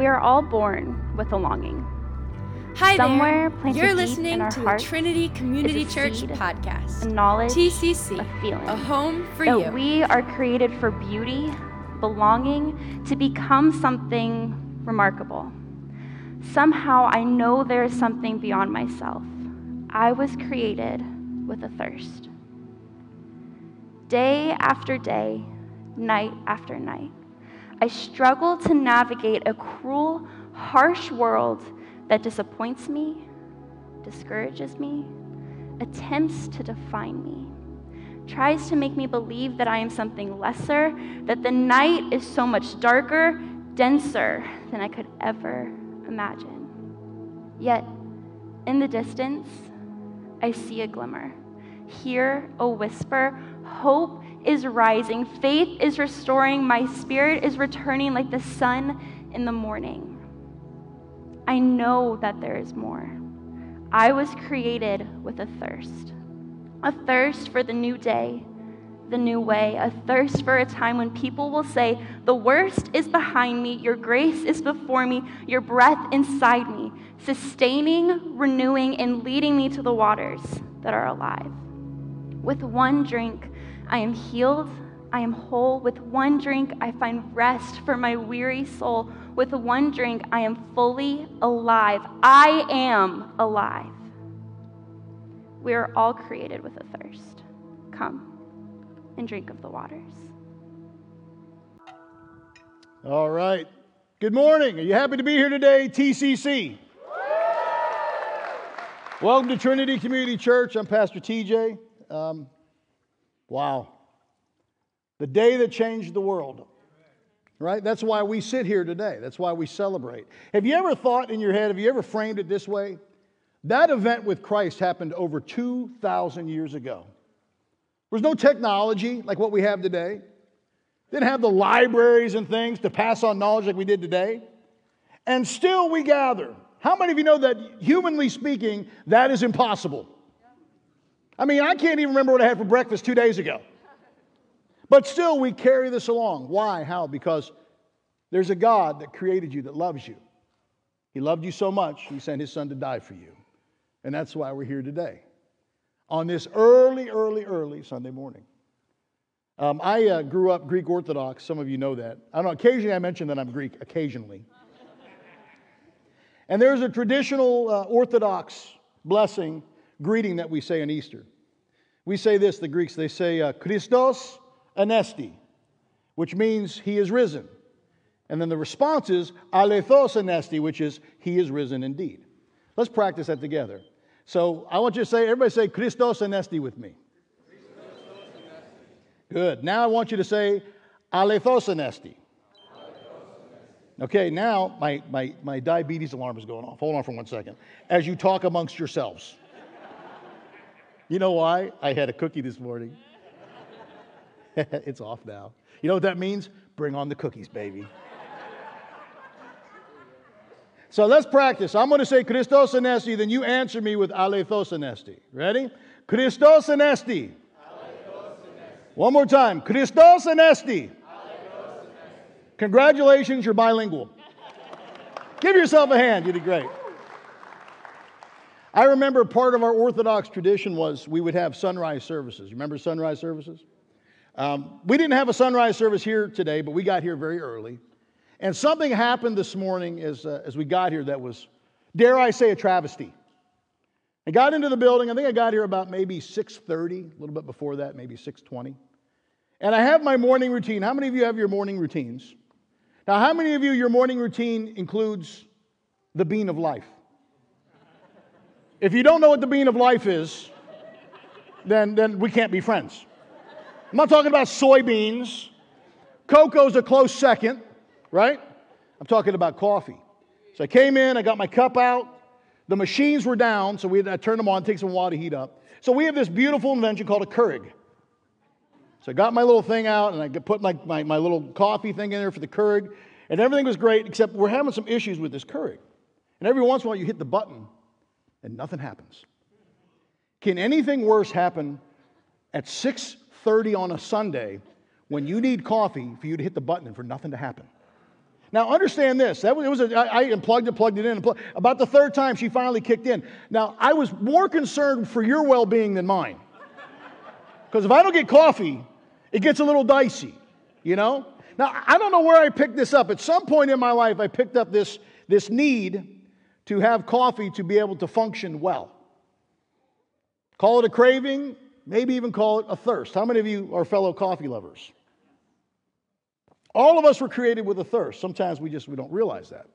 We are all born with a longing. Hi Somewhere there. You're listening to a Trinity Community Church seed, podcast. A knowledge, TCC, a feeling. a home for that you. we are created for beauty, belonging, to become something remarkable. Somehow I know there is something beyond myself. I was created with a thirst. Day after day, night after night, I struggle to navigate a cruel, harsh world that disappoints me, discourages me, attempts to define me, tries to make me believe that I am something lesser, that the night is so much darker, denser than I could ever imagine. Yet, in the distance, I see a glimmer, hear a whisper. Hope is rising, faith is restoring, my spirit is returning like the sun in the morning. I know that there is more. I was created with a thirst a thirst for the new day, the new way, a thirst for a time when people will say, The worst is behind me, your grace is before me, your breath inside me, sustaining, renewing, and leading me to the waters that are alive. With one drink, I am healed. I am whole. With one drink, I find rest for my weary soul. With one drink, I am fully alive. I am alive. We are all created with a thirst. Come and drink of the waters. All right. Good morning. Are you happy to be here today, TCC? Welcome to Trinity Community Church. I'm Pastor TJ. Um, wow. The day that changed the world. Right? That's why we sit here today. That's why we celebrate. Have you ever thought in your head, have you ever framed it this way? That event with Christ happened over 2,000 years ago. There was no technology like what we have today. Didn't have the libraries and things to pass on knowledge like we did today. And still we gather. How many of you know that, humanly speaking, that is impossible? I mean, I can't even remember what I had for breakfast two days ago. But still, we carry this along. Why? How? Because there's a God that created you that loves you. He loved you so much, He sent His Son to die for you. And that's why we're here today on this early, early, early Sunday morning. Um, I uh, grew up Greek Orthodox. Some of you know that. I don't know, occasionally I mention that I'm Greek, occasionally. and there's a traditional uh, Orthodox blessing, greeting that we say on Easter. We say this, the Greeks, they say, uh, Christos anesti, which means he is risen. And then the response is alethos anesti, which is he is risen indeed. Let's practice that together. So I want you to say, everybody say Christos anesti with me. Good. Now I want you to say alethos anesti. Okay, now my, my, my diabetes alarm is going off. Hold on for one second. As you talk amongst yourselves. You know why? I had a cookie this morning. it's off now. You know what that means? Bring on the cookies, baby. So let's practice. I'm going to say Christos anesti, then you answer me with alethos anesti. Ready? Christos anesti. One more time. Christos anesti. Congratulations, you're bilingual. Give yourself a hand. You did great. I remember part of our Orthodox tradition was we would have sunrise services. Remember sunrise services? Um, we didn't have a sunrise service here today, but we got here very early. And something happened this morning as, uh, as we got here that was, dare I say, a travesty. I got into the building. I think I got here about maybe 6:30, a little bit before that, maybe 6:20. And I have my morning routine. How many of you have your morning routines? Now, how many of you your morning routine includes the bean of life? If you don't know what the bean of life is, then, then we can't be friends. I'm not talking about soybeans. Cocoa's a close second, right? I'm talking about coffee. So I came in, I got my cup out. The machines were down, so we had to turn them on, take some water to heat up. So we have this beautiful invention called a Keurig. So I got my little thing out and I put my, my, my little coffee thing in there for the Keurig, and everything was great, except we're having some issues with this Keurig. And every once in a while you hit the button and nothing happens. Can anything worse happen at 6:30 on a Sunday when you need coffee for you to hit the button and for nothing to happen? Now, understand this. That was, it was a, I, I unplugged it, plugged it in. and pl- About the third time, she finally kicked in. Now, I was more concerned for your well being than mine. Because if I don't get coffee, it gets a little dicey, you know? Now, I don't know where I picked this up. At some point in my life, I picked up this, this need to have coffee to be able to function well. Call it a craving, maybe even call it a thirst. How many of you are fellow coffee lovers? All of us were created with a thirst. Sometimes we just we don't realize that.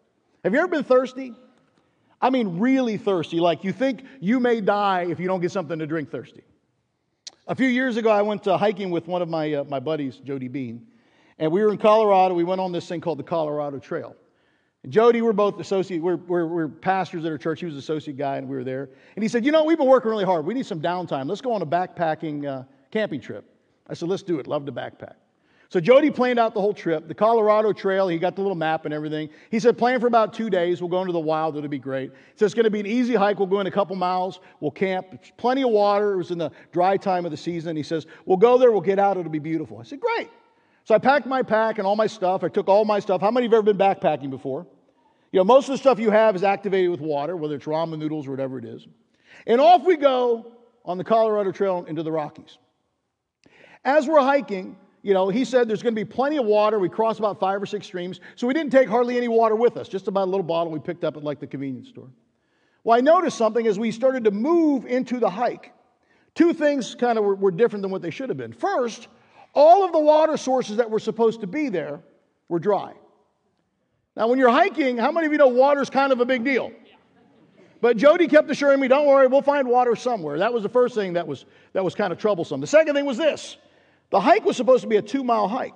Have you ever been thirsty? I mean, really thirsty. Like you think you may die if you don't get something to drink thirsty. A few years ago, I went uh, hiking with one of my, uh, my buddies, Jody Bean, and we were in Colorado. We went on this thing called the Colorado Trail. And Jody, we're both associate, we're, we're, we're pastors at our church. He was an associate guy, and we were there. And he said, You know, we've been working really hard. We need some downtime. Let's go on a backpacking uh, camping trip. I said, Let's do it. Love to backpack. So Jody planned out the whole trip, the Colorado Trail. He got the little map and everything. He said, plan for about two days. We'll go into the wild. It'll be great. Said, it's going to be an easy hike. We'll go in a couple miles. We'll camp. Plenty of water. It was in the dry time of the season. He says, we'll go there. We'll get out. It'll be beautiful. I said, great. So I packed my pack and all my stuff. I took all my stuff. How many of you have ever been backpacking before? You know, most of the stuff you have is activated with water, whether it's ramen noodles or whatever it is. And off we go on the Colorado Trail into the Rockies. As we're hiking, you know, he said there's going to be plenty of water. We crossed about five or six streams. So we didn't take hardly any water with us, just about a little bottle we picked up at like the convenience store. Well, I noticed something as we started to move into the hike. Two things kind of were, were different than what they should have been. First, all of the water sources that were supposed to be there were dry. Now, when you're hiking, how many of you know water's kind of a big deal? But Jody kept assuring me, don't worry, we'll find water somewhere. That was the first thing that was, that was kind of troublesome. The second thing was this the hike was supposed to be a two mile hike.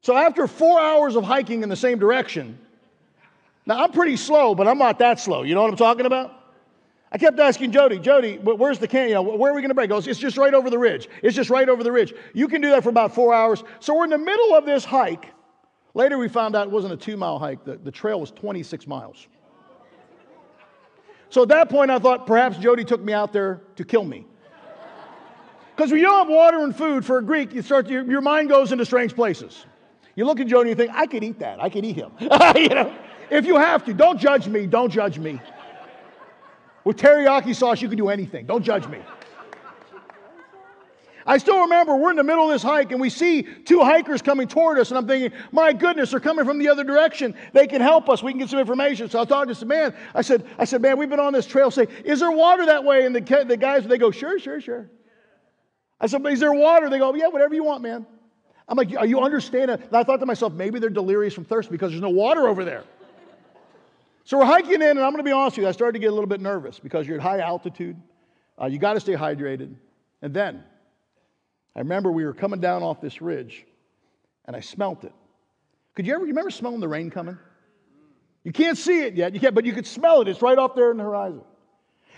So after four hours of hiking in the same direction, now I'm pretty slow, but I'm not that slow. You know what I'm talking about? I kept asking Jody, Jody, where's the canyon? You know, where are we going to break? He goes, it's just right over the ridge. It's just right over the ridge. You can do that for about four hours. So we're in the middle of this hike. Later, we found out it wasn't a two mile hike, the, the trail was 26 miles. So at that point, I thought perhaps Jody took me out there to kill me. Because when you don't have water and food for a Greek, you start your, your mind goes into strange places. You look at Jody and you think, I could eat that. I could eat him. you know, if you have to, don't judge me. Don't judge me. With teriyaki sauce, you can do anything. Don't judge me. I still remember we're in the middle of this hike and we see two hikers coming toward us, and I'm thinking, my goodness, they're coming from the other direction. They can help us. We can get some information. So I talked to some man. I said, I said, man, we've been on this trail. Say, is there water that way? And the, the guys, they go, sure, sure, sure. I said, is there water? They go, yeah, whatever you want, man. I'm like, are you understanding? And I thought to myself, maybe they're delirious from thirst because there's no water over there. So we're hiking in, and I'm going to be honest with you, I started to get a little bit nervous because you're at high altitude. Uh, you got to stay hydrated. And then I remember we were coming down off this ridge, and I smelt it. Could you ever you remember smelling the rain coming? You can't see it yet, you can't, but you could smell it. It's right off there in the horizon.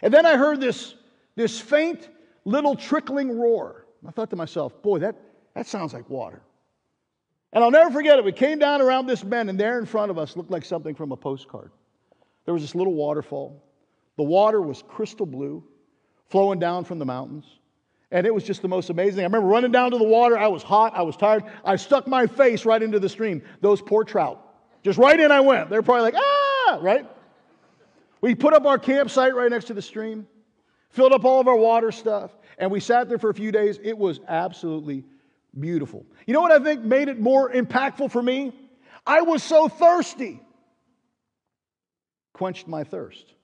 And then I heard this, this faint little trickling roar. I thought to myself, boy, that, that sounds like water. And I'll never forget it. We came down around this bend, and there in front of us looked like something from a postcard. There was this little waterfall. The water was crystal blue, flowing down from the mountains. And it was just the most amazing. I remember running down to the water. I was hot. I was tired. I stuck my face right into the stream. Those poor trout. Just right in I went. They're probably like, ah, right? We put up our campsite right next to the stream filled up all of our water stuff, and we sat there for a few days. It was absolutely beautiful. You know what I think made it more impactful for me? I was so thirsty, quenched my thirst.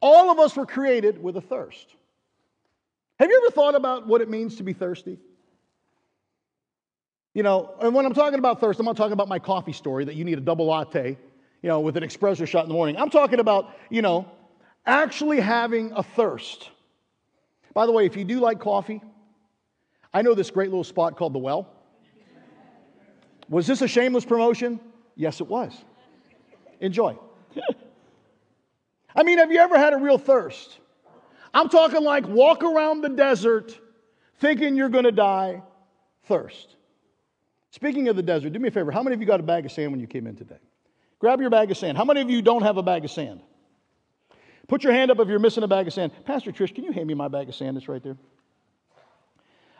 All of us were created with a thirst. Have you ever thought about what it means to be thirsty? You know, and when I'm talking about thirst, I'm not talking about my coffee story that you need a double latte, you know, with an espresso shot in the morning. I'm talking about, you know, actually having a thirst. By the way, if you do like coffee, I know this great little spot called The Well. Was this a shameless promotion? Yes, it was. Enjoy. I mean, have you ever had a real thirst? I'm talking like walk around the desert thinking you're going to die, thirst. Speaking of the desert, do me a favor. How many of you got a bag of sand when you came in today? Grab your bag of sand. How many of you don't have a bag of sand? Put your hand up if you're missing a bag of sand. Pastor Trish, can you hand me my bag of sand that's right there?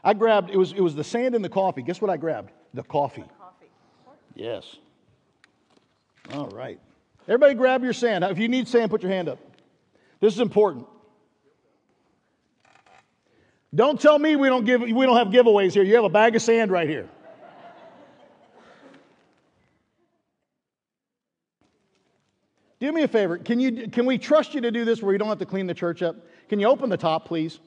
I grabbed, it was, it was the sand and the coffee. Guess what I grabbed? The coffee. Coffee. Yes. All right. Everybody grab your sand. If you need sand, put your hand up. This is important. Don't tell me we don't, give, we don't have giveaways here. You have a bag of sand right here. Do me a favor. Can, you, can we trust you to do this where you don't have to clean the church up? Can you open the top, please?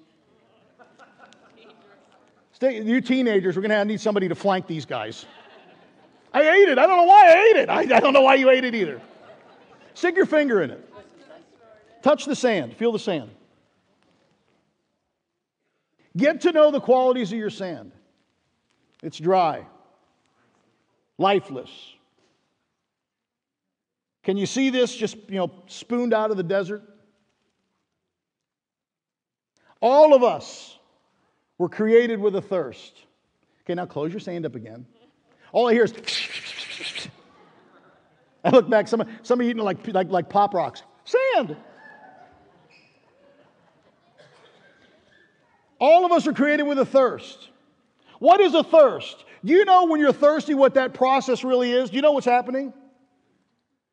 Stay, you teenagers, we're going to need somebody to flank these guys. I ate it. I don't know why I ate it. I, I don't know why you ate it either. Stick your finger in it. Touch the sand. Feel the sand. Get to know the qualities of your sand. It's dry, lifeless. Can you see this just, you know, spooned out of the desert? All of us were created with a thirst. Okay, now close your sand up again. All I hear is. I look back, some, some you eating like, like, like pop rocks. Sand. All of us are created with a thirst. What is a thirst? Do you know when you're thirsty what that process really is? Do you know what's happening?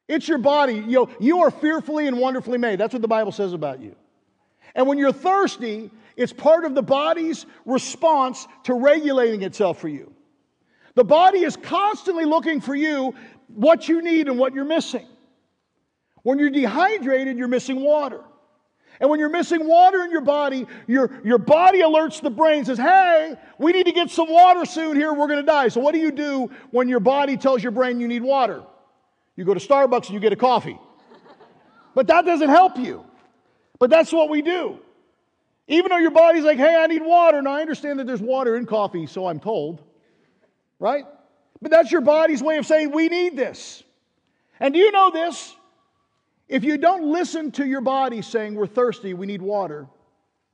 It's your body. You, know, you are fearfully and wonderfully made. That's what the Bible says about you. And when you're thirsty, it's part of the body's response to regulating itself for you. The body is constantly looking for you what you need and what you're missing. When you're dehydrated, you're missing water. And when you're missing water in your body, your, your body alerts the brain, says, Hey, we need to get some water soon here, we're to die. So, what do you do when your body tells your brain you need water? You go to Starbucks and you get a coffee. But that doesn't help you. But that's what we do. Even though your body's like, Hey, I need water. and I understand that there's water in coffee, so I'm told. Right? But that's your body's way of saying, We need this. And do you know this? If you don't listen to your body saying, We're thirsty, we need water,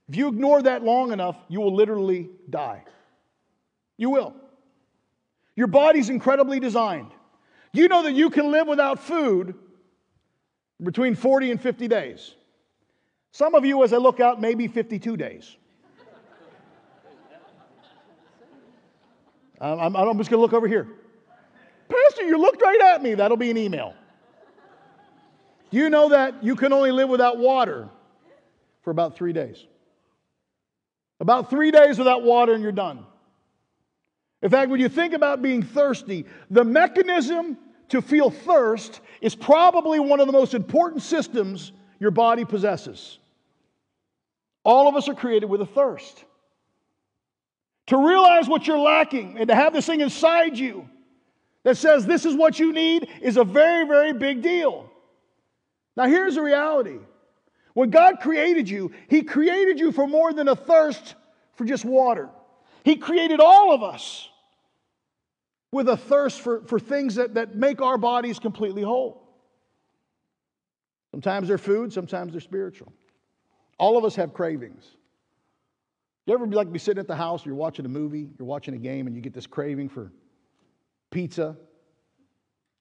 if you ignore that long enough, you will literally die. You will. Your body's incredibly designed. You know that you can live without food between 40 and 50 days? Some of you, as I look out, maybe 52 days. I'm, I'm just going to look over here. Pastor, you looked right at me. That'll be an email. Do you know that you can only live without water for about three days? About three days without water and you're done. In fact, when you think about being thirsty, the mechanism to feel thirst is probably one of the most important systems your body possesses. All of us are created with a thirst. To realize what you're lacking and to have this thing inside you that says this is what you need is a very, very big deal. Now, here's the reality when God created you, He created you for more than a thirst for just water. He created all of us with a thirst for, for things that, that make our bodies completely whole. Sometimes they're food, sometimes they're spiritual. All of us have cravings. You ever be like be sitting at the house, you're watching a movie, you're watching a game, and you get this craving for pizza?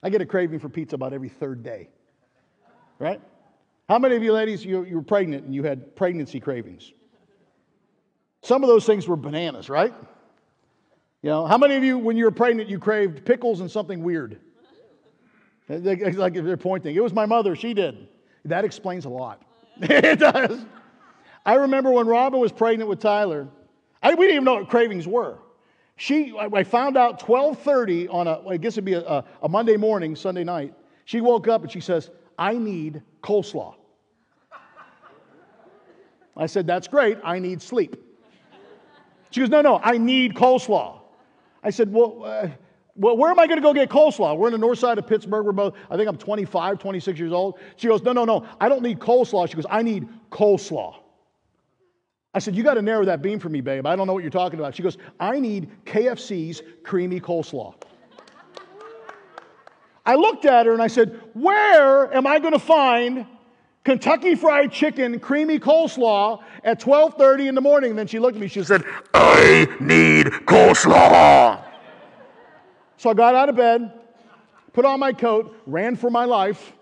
I get a craving for pizza about every third day right? How many of you ladies, you, you were pregnant and you had pregnancy cravings? Some of those things were bananas, right? You know, how many of you, when you were pregnant, you craved pickles and something weird? Like they're pointing. It was my mother, she did. That explains a lot. it does. I remember when Robin was pregnant with Tyler, I, we didn't even know what cravings were. She, I found out 12:30 on a, I guess it'd be a, a Monday morning, Sunday night. She woke up and she says, I need coleslaw. I said, That's great. I need sleep. She goes, No, no, I need coleslaw. I said, Well, uh, well where am I going to go get coleslaw? We're in the north side of Pittsburgh. We're both, I think I'm 25, 26 years old. She goes, No, no, no, I don't need coleslaw. She goes, I need coleslaw. I said, You got to narrow that beam for me, babe. I don't know what you're talking about. She goes, I need KFC's creamy coleslaw. I looked at her and I said, Where am I going to find Kentucky Fried Chicken creamy coleslaw at 12:30 in the morning? And then she looked at me, she said, I need coleslaw. So I got out of bed, put on my coat, ran for my life.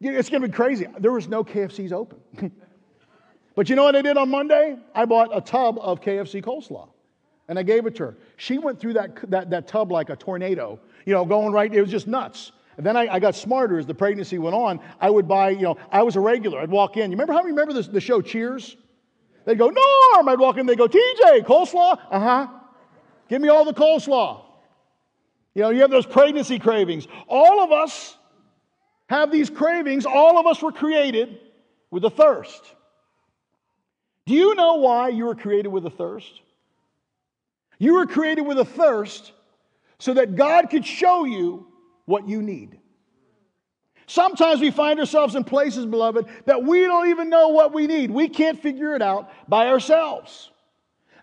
It's going to be crazy. There was no KFCs open. but you know what I did on Monday? I bought a tub of KFC coleslaw and I gave it to her. She went through that, that, that tub like a tornado you know, going right, it was just nuts. And then I, I, got smarter as the pregnancy went on. I would buy, you know, I was a regular. I'd walk in. You remember how remember this, the show Cheers? They'd go, Norm. I'd walk in. They'd go, TJ, coleslaw? Uh huh. Give me all the coleslaw. You know, you have those pregnancy cravings. All of us have these cravings. All of us were created with a thirst. Do you know why you were created with a thirst? You were created with a thirst so that God could show you what you need. Sometimes we find ourselves in places, beloved, that we don't even know what we need. We can't figure it out by ourselves.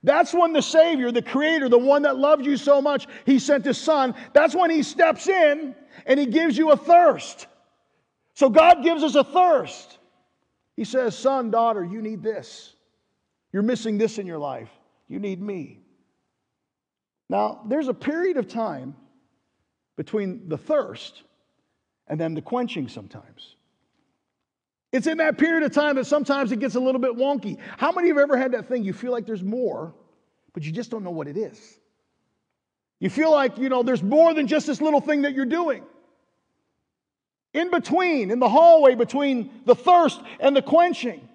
That's when the Savior, the Creator, the one that loves you so much, He sent His Son. That's when He steps in and He gives you a thirst. So God gives us a thirst. He says, Son, daughter, you need this. You're missing this in your life. You need me. Now, there's a period of time between the thirst and then the quenching sometimes. It's in that period of time that sometimes it gets a little bit wonky. How many of you have ever had that thing you feel like there's more, but you just don't know what it is? You feel like, you know, there's more than just this little thing that you're doing. In between, in the hallway between the thirst and the quenching.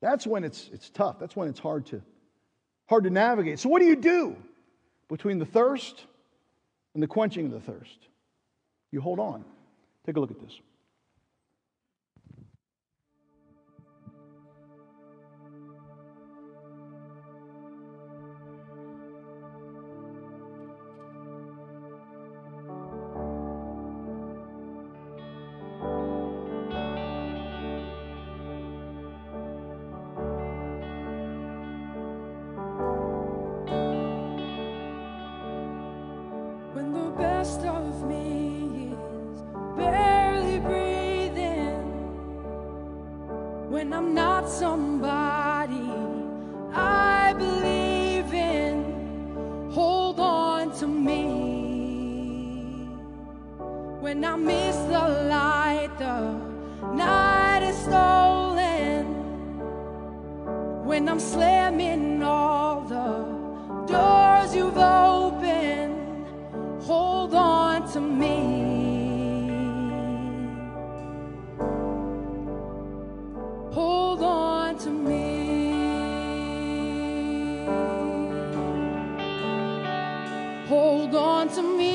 That's when it's, it's tough. That's when it's hard to, hard to navigate. So, what do you do between the thirst and the quenching of the thirst? You hold on. Take a look at this.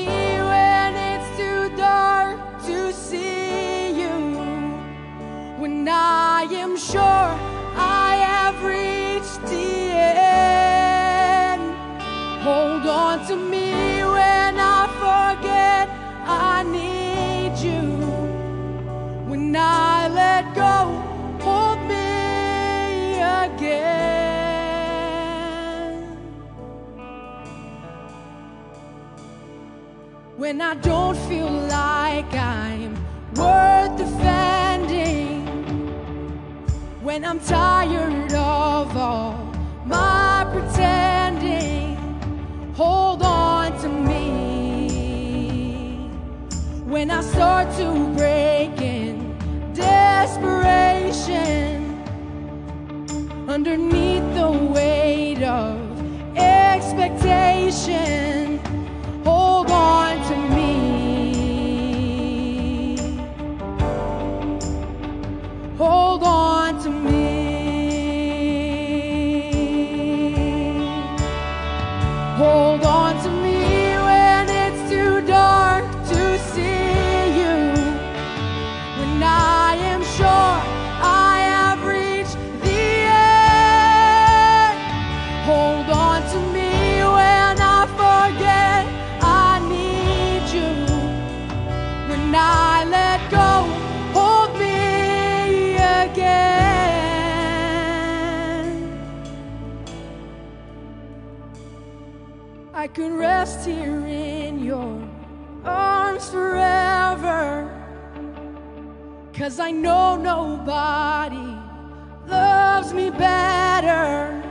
When it's too dark to see you. When I don't feel like I'm worth defending, when I'm tired of all my pretending, hold on to me. When I start to break in desperation, underneath the weight of expectation. Cause I know nobody loves me better.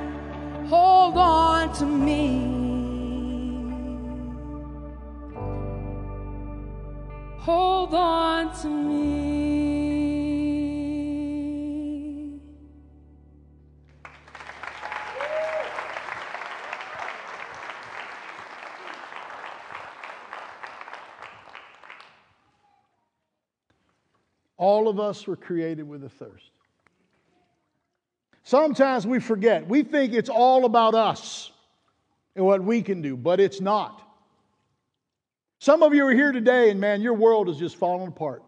Hold on to me. Hold on to me. All of us were created with a thirst. Sometimes we forget. We think it's all about us and what we can do, but it's not. Some of you are here today, and man, your world is just falling apart,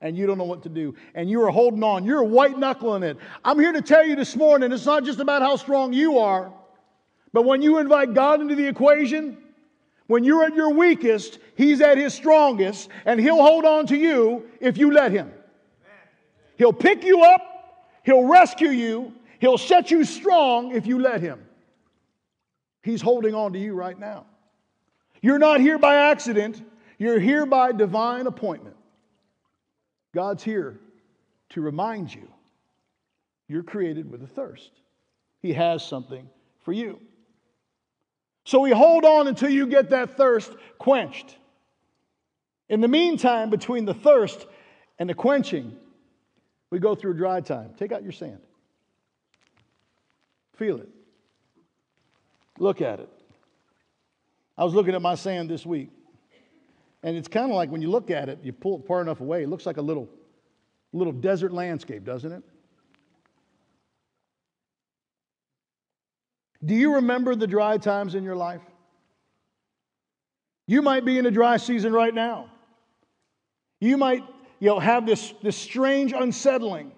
and you don't know what to do, and you are holding on. You're white knuckling it. I'm here to tell you this morning it's not just about how strong you are, but when you invite God into the equation, when you're at your weakest, He's at His strongest, and He'll hold on to you if you let Him. He'll pick you up, He'll rescue you, He'll set you strong if you let Him. He's holding on to you right now. You're not here by accident, you're here by divine appointment. God's here to remind you you're created with a thirst. He has something for you. So we hold on until you get that thirst quenched. In the meantime, between the thirst and the quenching, we go through a dry time. Take out your sand. Feel it. Look at it. I was looking at my sand this week, and it's kind of like when you look at it, you pull it far enough away, it looks like a little, little desert landscape, doesn't it? Do you remember the dry times in your life? You might be in a dry season right now. You might you know, have this, this strange unsettling.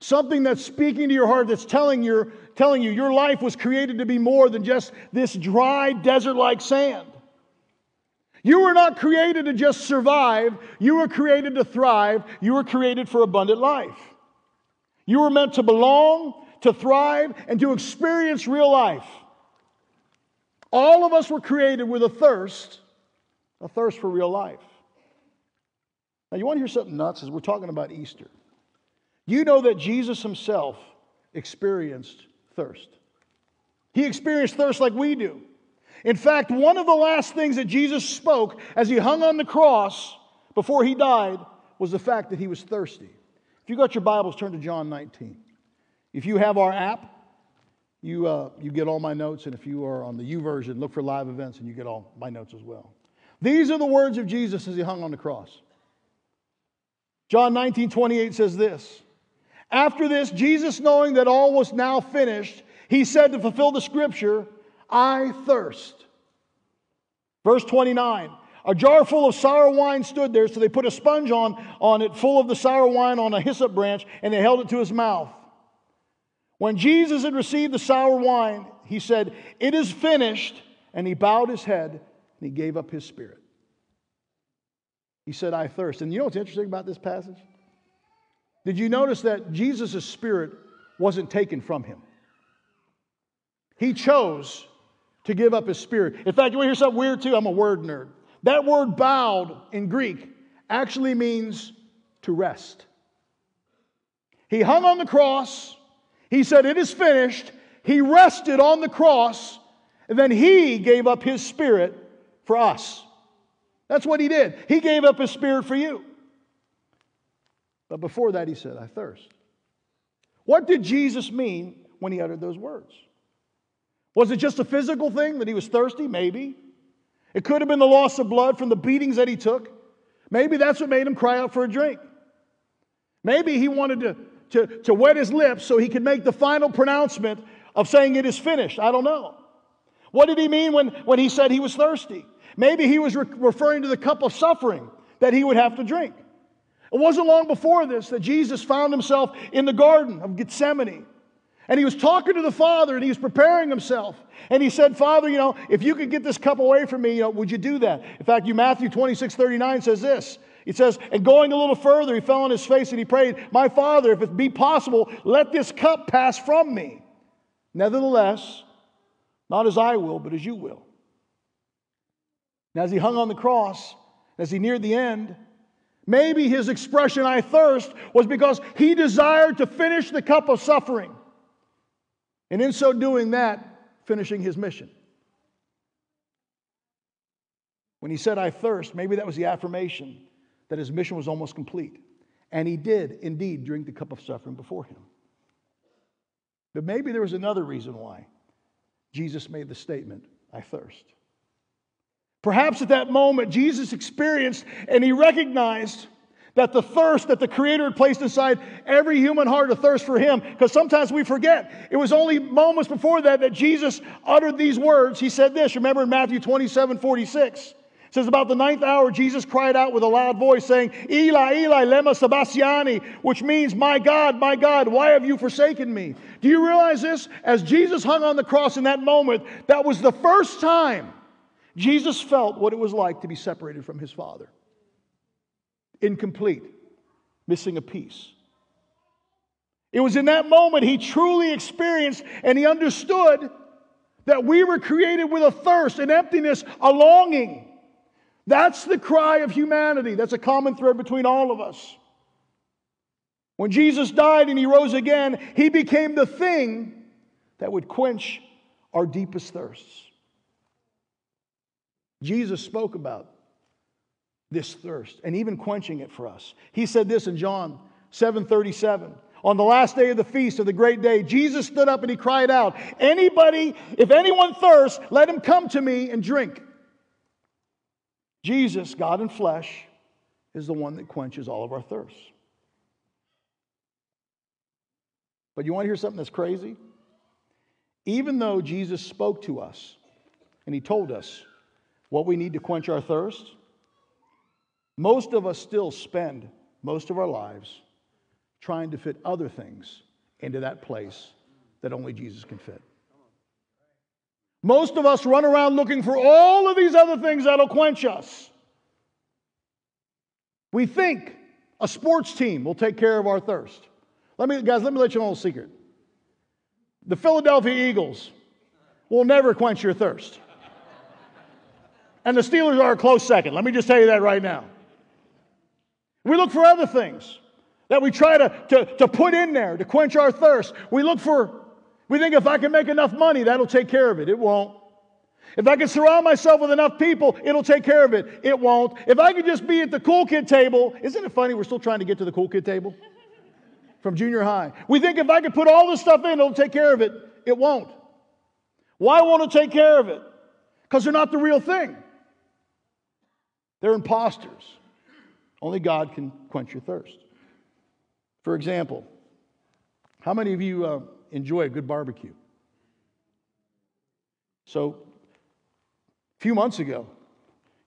Something that's speaking to your heart that's telling, your, telling you your life was created to be more than just this dry desert like sand. You were not created to just survive, you were created to thrive, you were created for abundant life. You were meant to belong, to thrive, and to experience real life. All of us were created with a thirst, a thirst for real life. Now, you want to hear something nuts as we're talking about Easter? You know that Jesus himself experienced thirst. He experienced thirst like we do. In fact, one of the last things that Jesus spoke as he hung on the cross before he died was the fact that he was thirsty. If you got your Bibles, turn to John 19. If you have our app, you, uh, you get all my notes. And if you are on the YouVersion, look for live events and you get all my notes as well. These are the words of Jesus as he hung on the cross. John 19, 28 says this After this, Jesus, knowing that all was now finished, he said to fulfill the scripture, I thirst. Verse 29 A jar full of sour wine stood there, so they put a sponge on, on it full of the sour wine on a hyssop branch, and they held it to his mouth. When Jesus had received the sour wine, he said, It is finished. And he bowed his head and he gave up his spirit. He said, I thirst. And you know what's interesting about this passage? Did you notice that Jesus' spirit wasn't taken from him? He chose to give up his spirit. In fact, you want to hear something weird too? I'm a word nerd. That word bowed in Greek actually means to rest. He hung on the cross he said, It is finished. He rested on the cross, and then he gave up his spirit for us. That's what he did. He gave up his spirit for you. But before that, he said, I thirst. What did Jesus mean when he uttered those words? Was it just a physical thing that he was thirsty? Maybe. It could have been the loss of blood from the beatings that he took. Maybe that's what made him cry out for a drink. Maybe he wanted to to, to wet his lips so he could make the final pronouncement of saying it is finished. I don't know. What did he mean when, when he said he was thirsty? Maybe he was re- referring to the cup of suffering that he would have to drink. It wasn't long before this that Jesus found himself in the Garden of Gethsemane. And he was talking to the Father and he was preparing himself. And he said, Father, you know, if you could get this cup away from me, you know, would you do that? In fact, you Matthew 26, 39 says this he says, and going a little further, he fell on his face and he prayed, My Father, if it be possible, let this cup pass from me. Nevertheless, not as I will, but as you will. And as he hung on the cross, as he neared the end, maybe his expression, I thirst, was because he desired to finish the cup of suffering. And in so doing that, finishing his mission. When he said, I thirst, maybe that was the affirmation that his mission was almost complete. And he did indeed drink the cup of suffering before him. But maybe there was another reason why Jesus made the statement, I thirst. Perhaps at that moment, Jesus experienced and he recognized That the thirst that the Creator had placed inside every human heart, a thirst for Him, because sometimes we forget. It was only moments before that that Jesus uttered these words. He said this, remember in Matthew 27 46. Says, About the ninth hour, Jesus cried out with a loud voice, saying, Eli, Eli, lema sabachthani, which means, My God, my God, why have you forsaken me? Do you realize this? As Jesus hung on the cross in that moment, that was the first time Jesus felt what it was like to be separated from his Father incomplete, missing a piece. It was in that moment he truly experienced and he understood that we were created with a thirst, an emptiness, a longing. That's the cry of humanity. That's a common thread between all of us. When Jesus died and he rose again, he became the thing that would quench our deepest thirsts. Jesus spoke about this thirst and even quenching it for us. He said this in John 7:37. On the last day of the feast of the great day, Jesus stood up and he cried out, "Anybody, if anyone thirsts, let him come to me and drink." Jesus, God in flesh, is the one that quenches all of our thirsts. But you want to hear something that's crazy? Even though Jesus spoke to us and he told us what we need to quench our thirst, most of us still spend most of our lives trying to fit other things into that place that only Jesus can fit. Most of us run around looking for all of these other things that'll quench us. We think a sports team will take care of our thirst. Let me, guys, let me let you know a secret. The Philadelphia Eagles will never quench your thirst. And the Steelers are a close second. Let me just tell you that right now. We look for other things that we try to, to, to put in there to quench our thirst. We look for, we think if I can make enough money, that'll take care of it. It won't. If I can surround myself with enough people, it'll take care of it. It won't. If I could just be at the cool kid table, isn't it funny we're still trying to get to the cool kid table? From junior high. We think if I could put all this stuff in, it'll take care of it. It won't. Why won't it take care of it? Because they're not the real thing. They're imposters. Only God can quench your thirst. For example, how many of you uh, enjoy a good barbecue? So, a few months ago,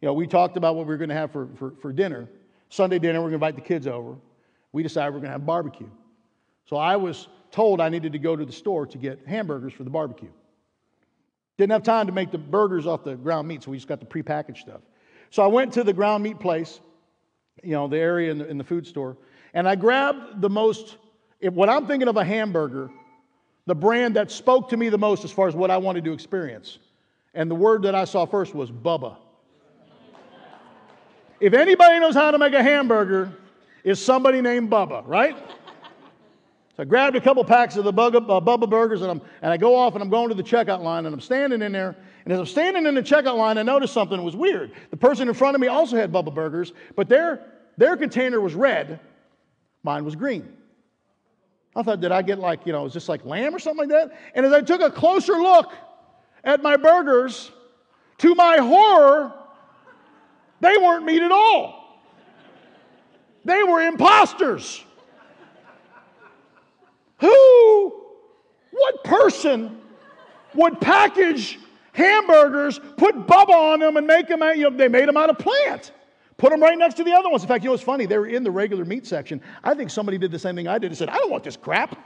you know, we talked about what we were going to have for, for, for dinner. Sunday dinner, we're going to invite the kids over. We decided we're going to have barbecue. So I was told I needed to go to the store to get hamburgers for the barbecue. Didn't have time to make the burgers off the ground meat, so we just got the prepackaged stuff. So I went to the ground meat place, you know, the area in the, in the food store, and I grabbed the most, when I'm thinking of a hamburger, the brand that spoke to me the most as far as what I wanted to experience. And the word that I saw first was Bubba. If anybody knows how to make a hamburger, it's somebody named Bubba, right? So I grabbed a couple packs of the Bubba, uh, Bubba burgers and, and, i go off and I'm going to the checkout line and I'm standing in there. And as I'm standing in the checkout line, I noticed something was weird. The person in front of me also had Bubba burgers, but their, their container was red, mine was green. I thought, did I get like, you know, is this like lamb or something like that? And as I took a closer look at my burgers, to my horror, they weren't meat at all. They were imposters. Who, what person would package hamburgers, put Bubba on them, and make them, you know, they made them out of plant? Put them right next to the other ones. In fact, you know what's funny? They were in the regular meat section. I think somebody did the same thing I did and said, I don't want this crap.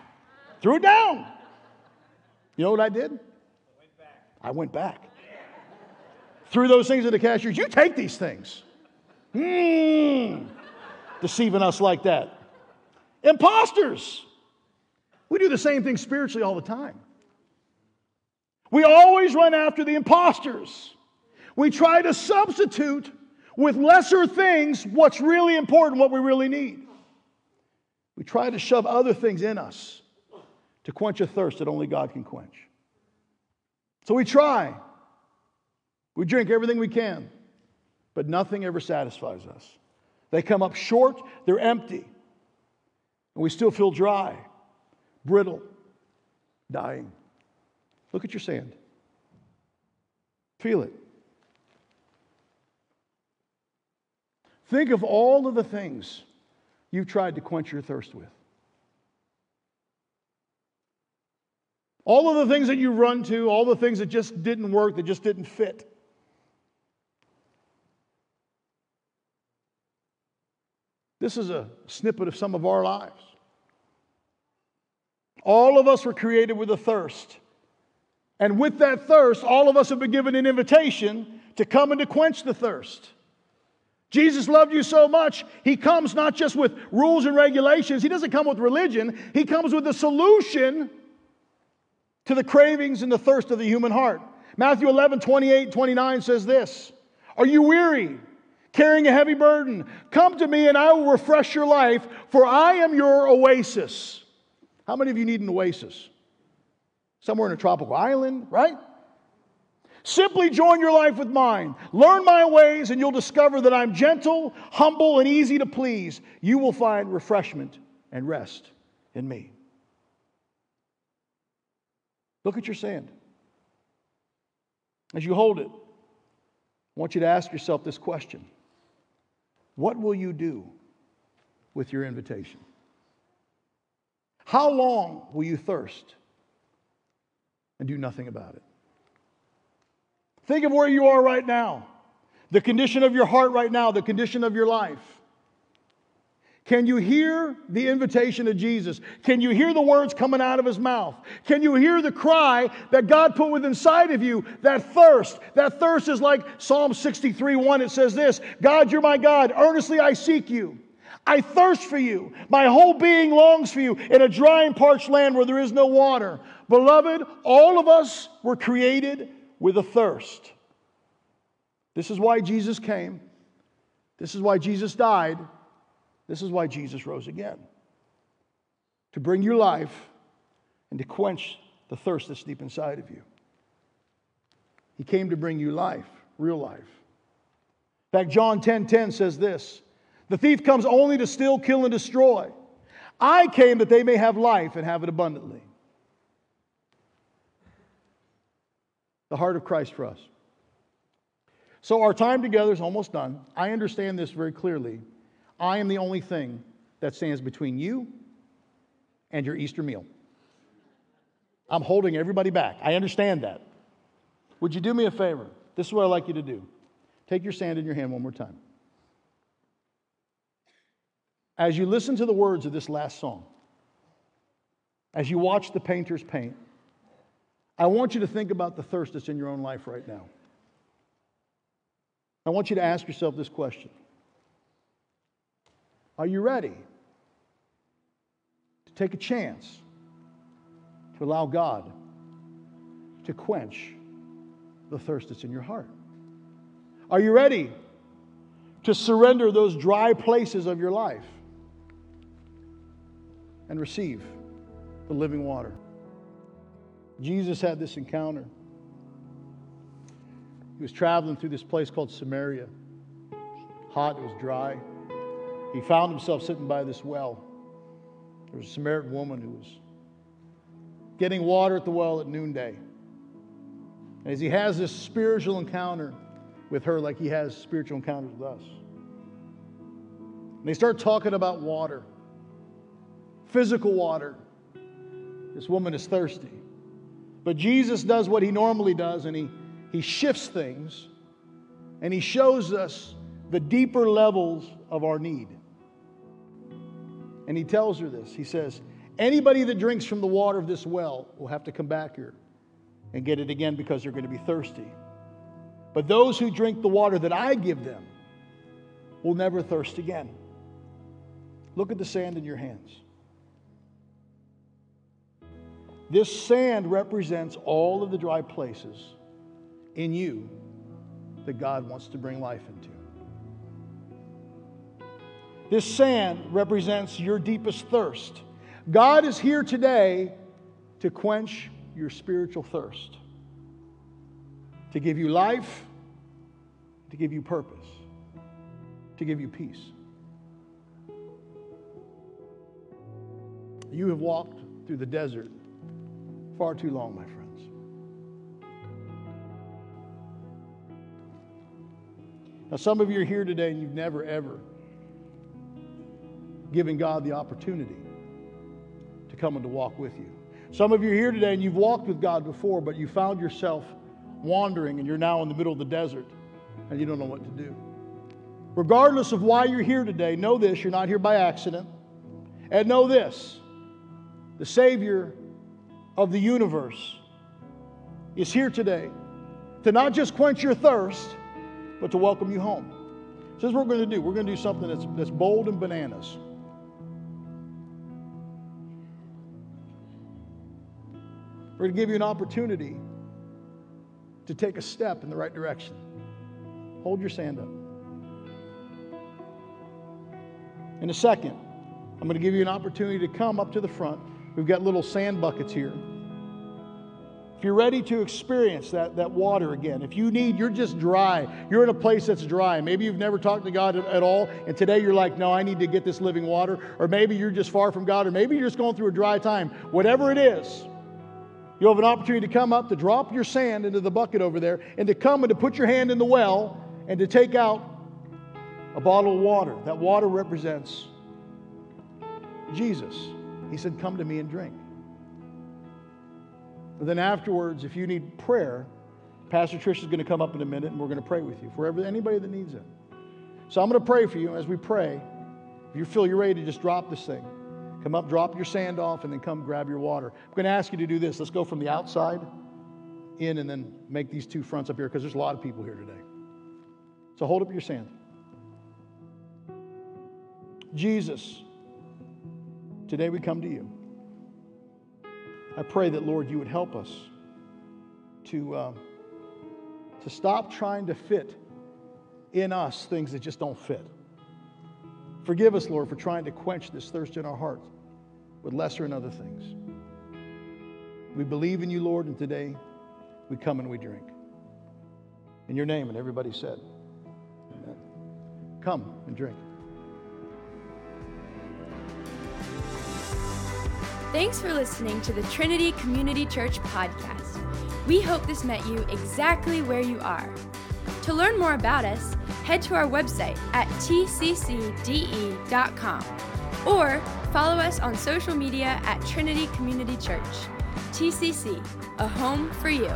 Threw it down. You know what I did? I went back. Threw those things at the cashiers. You take these things. Hmm. Deceiving us like that. Imposters. We do the same thing spiritually all the time. We always run after the imposters. We try to substitute with lesser things what's really important, what we really need. We try to shove other things in us to quench a thirst that only God can quench. So we try. We drink everything we can, but nothing ever satisfies us. They come up short, they're empty, and we still feel dry brittle, dying. Look at your sand. Feel it. Think of all of the things you've tried to quench your thirst with? All of the things that you run to, all the things that just didn't work, that just didn't fit. This is a snippet of some of our lives. All of us were created with a thirst. And with that thirst, all of us have been given an invitation to come and to quench the thirst. Jesus loved you so much, he comes not just with rules and regulations, he doesn't come with religion, he comes with a solution to the cravings and the thirst of the human heart. Matthew 11, 28, 29 says this Are you weary, carrying a heavy burden? Come to me and I will refresh your life, for I am your oasis. How many of you need an oasis? Somewhere in a tropical island, right? Simply join your life with mine. Learn my ways, and you'll discover that I'm gentle, humble, and easy to please. You will find refreshment and rest in me. Look at your sand. As you hold it, I want you to ask yourself this question What will you do with your invitation? How long will you thirst and do nothing about it? Think of where you are right now, the condition of your heart right now, the condition of your life. Can you hear the invitation of Jesus? Can you hear the words coming out of his mouth? Can you hear the cry that God put within inside of you? That thirst. That thirst is like Psalm 63 1. It says this God, you're my God. Earnestly I seek you. I thirst for you. My whole being longs for you in a dry and parched land where there is no water. Beloved, all of us were created with a thirst. This is why Jesus came. This is why Jesus died. This is why Jesus rose again to bring you life and to quench the thirst that's deep inside of you. He came to bring you life, real life. In fact, John 10 10 says this The thief comes only to steal, kill, and destroy. I came that they may have life and have it abundantly. The heart of Christ for us. So, our time together is almost done. I understand this very clearly. I am the only thing that stands between you and your Easter meal. I'm holding everybody back. I understand that. Would you do me a favor? This is what I'd like you to do. Take your sand in your hand one more time. As you listen to the words of this last song, as you watch the painters paint, I want you to think about the thirst that's in your own life right now. I want you to ask yourself this question are you ready to take a chance to allow God to quench the thirst that's in your heart? Are you ready to surrender those dry places of your life and receive the living water? Jesus had this encounter. He was traveling through this place called Samaria. Hot, it was dry he found himself sitting by this well. There was a Samaritan woman who was getting water at the well at noonday. And as he has this spiritual encounter with her, like he has spiritual encounters with us, and they start talking about water, physical water. This woman is thirsty. But Jesus does what he normally does, and he, he shifts things, and he shows us the deeper levels of our need. And he tells her this. He says, Anybody that drinks from the water of this well will have to come back here and get it again because they're going to be thirsty. But those who drink the water that I give them will never thirst again. Look at the sand in your hands. This sand represents all of the dry places in you that God wants to bring life into. This sand represents your deepest thirst. God is here today to quench your spiritual thirst, to give you life, to give you purpose, to give you peace. You have walked through the desert far too long, my friends. Now, some of you are here today and you've never, ever given God the opportunity to come and to walk with you. Some of you are here today and you've walked with God before, but you found yourself wandering and you're now in the middle of the desert and you don't know what to do. Regardless of why you're here today, know this you're not here by accident. And know this the Savior of the universe is here today to not just quench your thirst, but to welcome you home. So, this is what we're going to do. We're going to do something that's, that's bold and bananas. We're going to give you an opportunity to take a step in the right direction. Hold your sand up. In a second, I'm going to give you an opportunity to come up to the front. We've got little sand buckets here. If you're ready to experience that, that water again, if you need, you're just dry, you're in a place that's dry. Maybe you've never talked to God at, at all, and today you're like, no, I need to get this living water. Or maybe you're just far from God, or maybe you're just going through a dry time. Whatever it is, you have an opportunity to come up, to drop your sand into the bucket over there, and to come and to put your hand in the well and to take out a bottle of water. That water represents Jesus. He said, Come to me and drink. And then afterwards, if you need prayer, Pastor Trish is going to come up in a minute and we're going to pray with you for anybody that needs it. So I'm going to pray for you. As we pray, if you feel you're ready to just drop this thing, come up, drop your sand off, and then come grab your water. I'm going to ask you to do this. Let's go from the outside in and then make these two fronts up here because there's a lot of people here today. So hold up your sand. Jesus, today we come to you. I pray that, Lord, you would help us to, uh, to stop trying to fit in us things that just don't fit. Forgive us, Lord, for trying to quench this thirst in our hearts with lesser and other things. We believe in you, Lord, and today we come and we drink. In your name, and everybody said, Amen. Come and drink. Thanks for listening to the Trinity Community Church podcast. We hope this met you exactly where you are. To learn more about us, head to our website at tccde.com or follow us on social media at Trinity Community Church. TCC, a home for you.